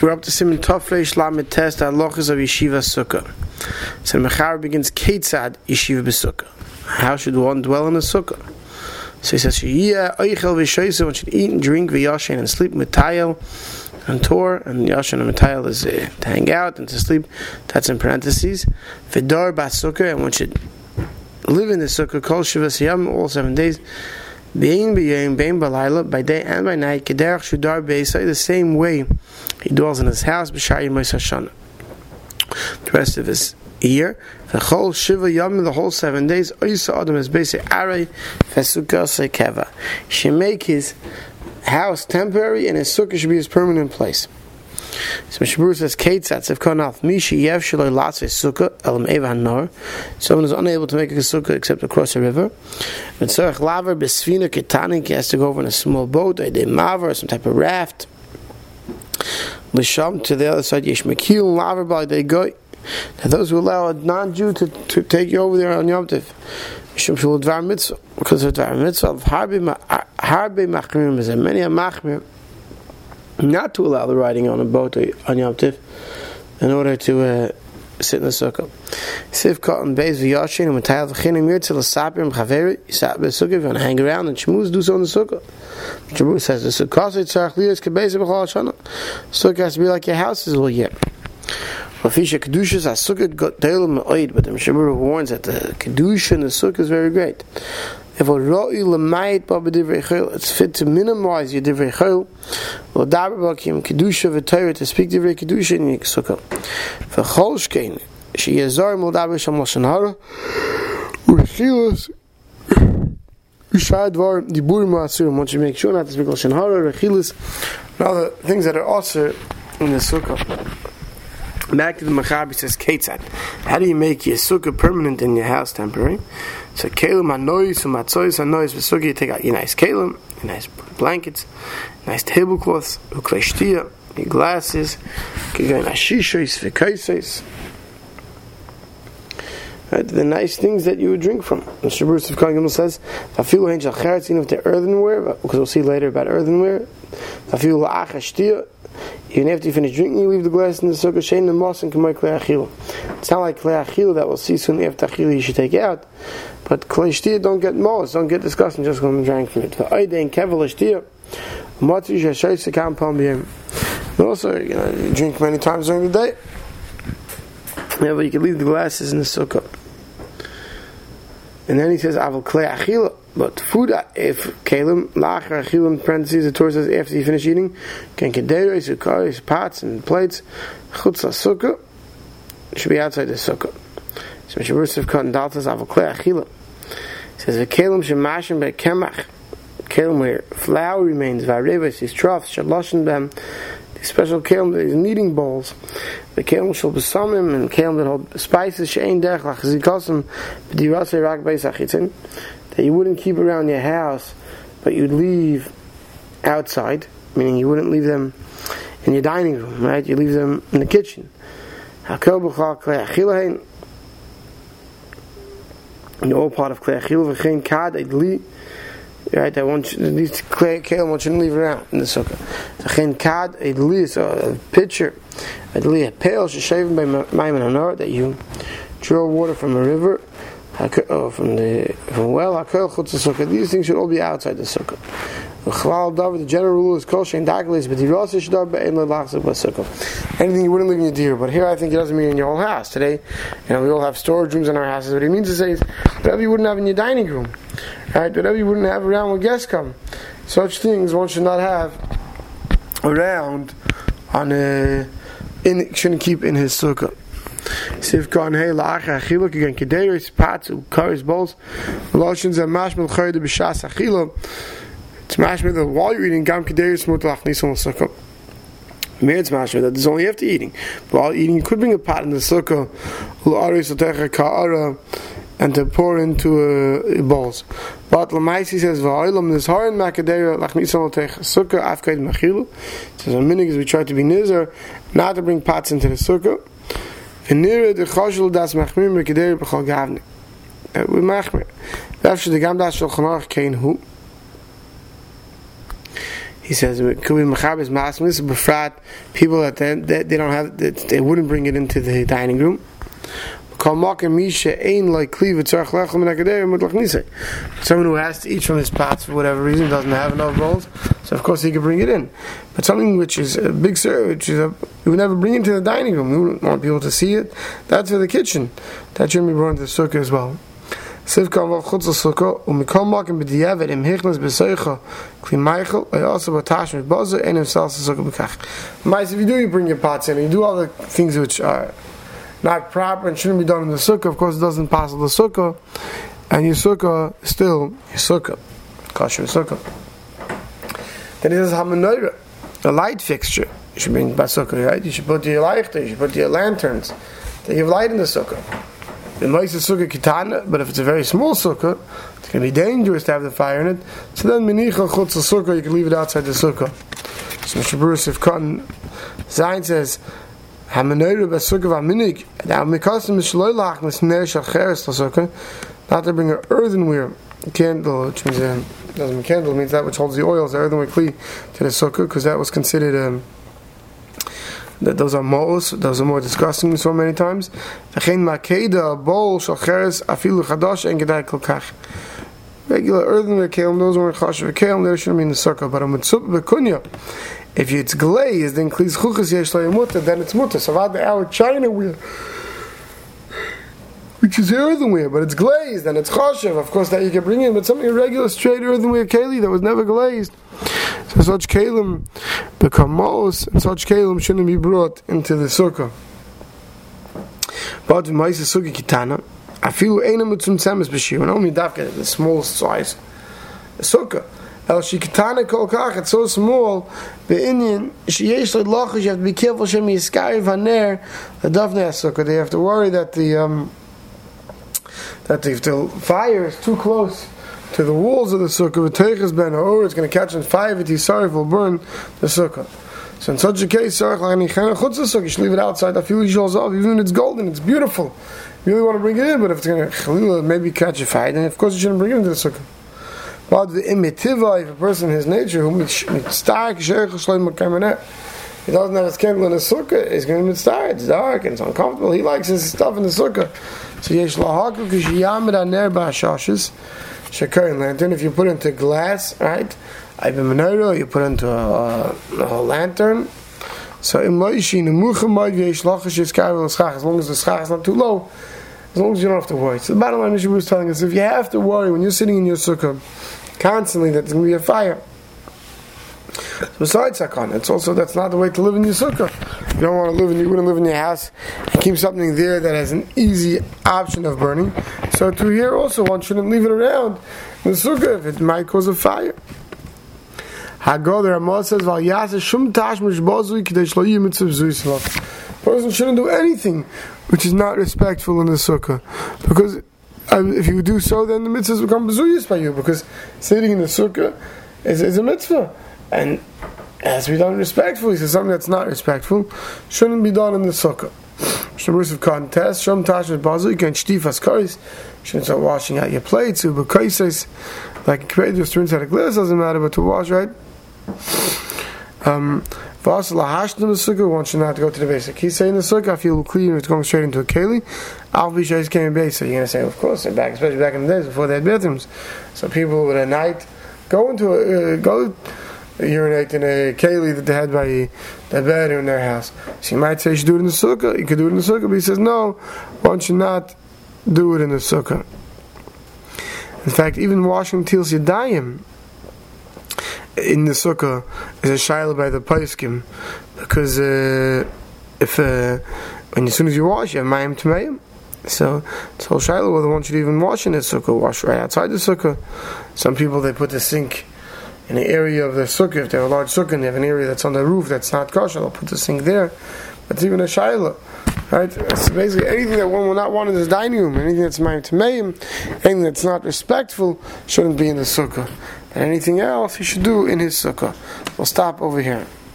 We're up to Simon Tofresh Lamed Test Halachas of Yeshiva Sukkah. So Mechar begins Ketzad Yeshiva Besukkah. How should one dwell in a sukkah? So he says, Shiyah Oichel V'Shoyse, one should eat and drink V'Yashin and sleep Mitayel and Tor, and Yashin and Mitayel is uh, to hang out and to sleep. That's in parentheses. V'Dor Basukkah, and one should live in the sukkah, Kol Shivas Yam, all seven days. By day and by night, kederach shudar beisai the same way he dwells in his house b'shari Moshe Hashanah. The rest of his year, the whole shiva yom, the whole seven days, oisa adam is basically arei fesuka sekeva. He should make his house temporary and his sukkah should be his permanent place. So Mechaber says, Kate Satsev Konaf, Mishi Yev Shaloi Latze Sukkah, Elam Eva Nor. Someone is unable to make a sukkah except across a river. And Tzarech Laver Besfina Ketanik, he has to go over in a small boat, a de Maver, some type of raft. Lisham, to the other side, Yesh Mekil, Laver Bal De Goy. Now those who allow a non-Jew to, to take you over there on Yom Tiv, Mishum Shul Dvar Mitzvah, because of Dvar Mitzvah, Harbe Machmirim, is many a Machmir, not to allow the riding on a boat on Yom Tiv in order to uh, sit in the sukkah. Sif cotton beis v'yashin and matayal v'chinim l'sapir m'chaveri if you want to hang around and shmuz do so in the sukkah. Jabur says the sukkah tzarech liyas kebeis b'chol hashana. Sukkah has to be like your house is all year. Kedushas has sukkah got me'oid, but the Mechaber warns that the kedusha in the sukkah is very great. A ro'i l'mayit ba b'divrei chayil, it's fit to minimize your divrei chayil. Lo dabar b'akim kedusha v'tayra to speak divrei kedusha in your sukkah. V'chol shkein, she yazar mo dabar sham lashon hara, rechilas, Yishad var dibur ma'asurim. Once you make sure not to speak lashon hara, rechilas, and other things that are also in the sukkah. Back to the Machabi says, Ketzad. How do you make your sukkah permanent in your house temporary? So, Kalim hanois, umatzois hanois, v'sukkah, you take out your nice kalim, your nice blankets, nice tablecloths, ukleshtia, your glasses, you can go in ashishois, v'kaisos. Right, the nice things that you would drink from. Mr. Bruce of Kohen says, "Fafilu angel cheretz, even if they're earthenware, because we'll see later about earthenware. Fafilu la'achashtia, even after you finish drinking, you leave the glass in the sukkah, shein the moss and kamay klei. It's not like klei that we'll see soon after achila you should take out, but klei don't get moss, don't get disgusting just when you drink from it. V'ayde and kevel shtia, matri shashay sekam pam b'yem. And also, you, know, you drink many times during the day. Yeah, but you can leave the glasses in the sukkah. And then he says, "Aval klei achila." But food, if kalim lachar achilim parentheses, the Torah says after you finish eating, can kederes, ukaris, pots and plates, chutz sukkah should be outside the sukkah. So Mechaber of cotton daltas aval klei achila. Says the kalim shemashim be kemach. Kalim where flour remains, vareves, his troughs, shaloshin them. The special kalim that is kneading bowls. The kalim shall be samim and kalim that hold spices shein derech lachzikosim b'dirase rak beis achitzin that you wouldn't keep around your house, but you'd leave outside, meaning you wouldn't leave them in your dining room, right? You leave them in the kitchen. And all part of klei achil v'chein kad edli. Right, I want you, these kale, I want you to leave around in the sukkah. V'chein kad edli, so uh, a pitcher, edli, a pail, shaven by Maimon Hanor, that you draw water from a river, oh, from the from well hakel chutz sukkah. These things should all be outside the sukkah. The general rule is kol shein daglis b'diros ishdar be'en lelachzik b'sukkah. Anything you wouldn't leave in your deer, but here I think it doesn't mean in your whole house. Today, you know, we all have storage rooms in our houses. What he means to say is whatever you wouldn't have in your dining room, right? Whatever you wouldn't have around when guests come. Such things one should not have around on a in shouldn't keep in his sukkah. Siv kan hey lacha achila again kederis pats karis bowls lotions and mashmel chayde b'shas achila it's mashmel that while you're eating gam kederis mutlach nisan sukkah Meretz mashmel that is only after eating while eating you could bring a pot in the sukkah otecha ka'ara and to pour into uh, bowls. But Lamaisi says, "Va'olam nizharin makadera lachnisan otech sukkah afkaid machilu." Says on minig we try to be nizar, not to bring pots into the sukkah. And near the chashul das machmir mekeder b'chol gavne. We machmir. V'afsh the gam das shulchan kein hu. He says could be Machabes Masmis, Befrat, people that they, they, don't have, they, they wouldn't bring it into the dining room. Someone who has to eat from his pots for whatever reason doesn't have enough bowls, so of course he can bring it in. But something which is a big service, which is a, you would never bring into the dining room. You wouldn't want people to see it. That's for the kitchen. That should be brought into the sukkah as well. And. Mais, if you do, you bring your pots in, you do all the things which are not proper and shouldn't be done in the sukkah, of course it doesn't pass the sukkah, and your sukkah is still your sukkah, kosher sukkah. Then he says hamanoira, a light fixture. You should bring sukkah, right? You should put your light there. you should put your lanterns. They give light in the sukkah. The most sukkah kitana, but if it's a very small sukkah, it's going to be dangerous to have the fire in it. So then minicha chutz sukkah, you can leave it outside the sukkah. So Shabbos if Cotton Zain says Hamanoira b'sukkah v'aminig. Now, mikasim mishloi lachmas ner shacheres l'sukkah. Not to bring an earthenware candle, which means um, doesn't mean candle means that which holds the oils, the earthenware kli to the sukkah, because that was considered um, that those are mo'os, those are more disgusting so many times. V'chein makeda, bowl, shacheres, afilu chadash, en gedai kolkach. Regular earthenware kalim, those weren't chashav kalim, they shouldn't be in the sukkah, but a mitzvah b'kunya. If it's glazed, then klis chuchas yesh mutter, then it's mutter. So the our china wheel, which is earthenware, but it's glazed and it's choshev. Of course, that you can bring in, but something regular straight earthenware keli that was never glazed. So such kalim become mos, and such kalim shouldn't be brought into the sukkah. But v'maisa sukkah kitana, afilu eina mitzum tzemes b'shir. When only dafka the smallest size, the sukkah. El shikatana kol kach, it's so small, the Indian, she sheyesh lochash, you have to be careful, shem yiskari vaner, the dafne sukkah, they have to worry that the, um, that if the fire is too close to the walls of the sukkah, the teichas ben or it's going to catch on fire, if it's sorry, it will burn the sukkah. So in such a case, you should leave it outside. I feel shows off. even if it's golden, it's beautiful. You really want to bring it in, but if it's going to maybe catch a fire, then of course you shouldn't bring it into the sukkah. But the imitiva, if a person has nature, who stark he doesn't have his candle in his sukkah, he's going to mitzvah. It's dark and it's uncomfortable. He likes his stuff in the sukkah. So yesh lahaku kishiyamid aner ba'ashashes shakar lantern. If you put into glass, right? Been menorah, you put into a, a, a lantern. So in loishi nemuchamad yesh lachash yiskar as long as the schach is not too low, as long as you don't have to worry. So the bottom line, Mishnah was telling us, if you have to worry when you're sitting in your sukkah, constantly that there's going to be a fire. Besides sakana, it's also that's not the way to live in your sukkah. You don't want to live in you wouldn't live in your house keep something there that has an easy option of burning. So to here also one shouldn't leave it around in the sukkah if it might cause a fire. Hagol the says Val Shum Tash Mishbozui Kadesh Lo Mitzvah Person shouldn't do anything which is not respectful in the sukkah because um, if you do so, then the mitzvahs become bezuyas by you because sitting in the sukkah is, is a mitzvah, and has to be done respectfully. So something that's not respectful shouldn't be done in the sukkah. Shabbos of contest, Shom Tashat Bazu, you can shtifas karis, shouldn't start washing out your plates, uber kaises, like creative students out of glass doesn't matter, but to wash, right? Um, Vas lahashna the sukkah, one you not go to the basic. He's saying the sukkah, I feel clean, it's going straight into a keli. Al bishayis came base. So you're going to say, of course, back, especially back in the days before they had bathrooms. So people would at night go into a, uh, go urinate in a keli that they had by the bed in their house. So you might say you should do it in the sukkah. You could do it in the sukkah, but he says no, you not do it in the sukkah. In fact, even washing tils yadayim in the sukkah is a shaila by the paiskim because uh, if uh, when as soon as you wash, you have mayim tmeim. So it's so shaila whether one should even wash in the sukkah, wash right outside the sukkah. Some people they put the sink in the area of the sukkah. If they have a large sukkah and they have an area that's on the roof that's not kosher, they'll put the sink there. That's even a shaila. Right? So basically anything that one will not want in his dining room, anything that's mayim tmeim, anything that's not respectful, shouldn't be in the sukkah. And anything else he should do in his sukkah. We'll stop over here.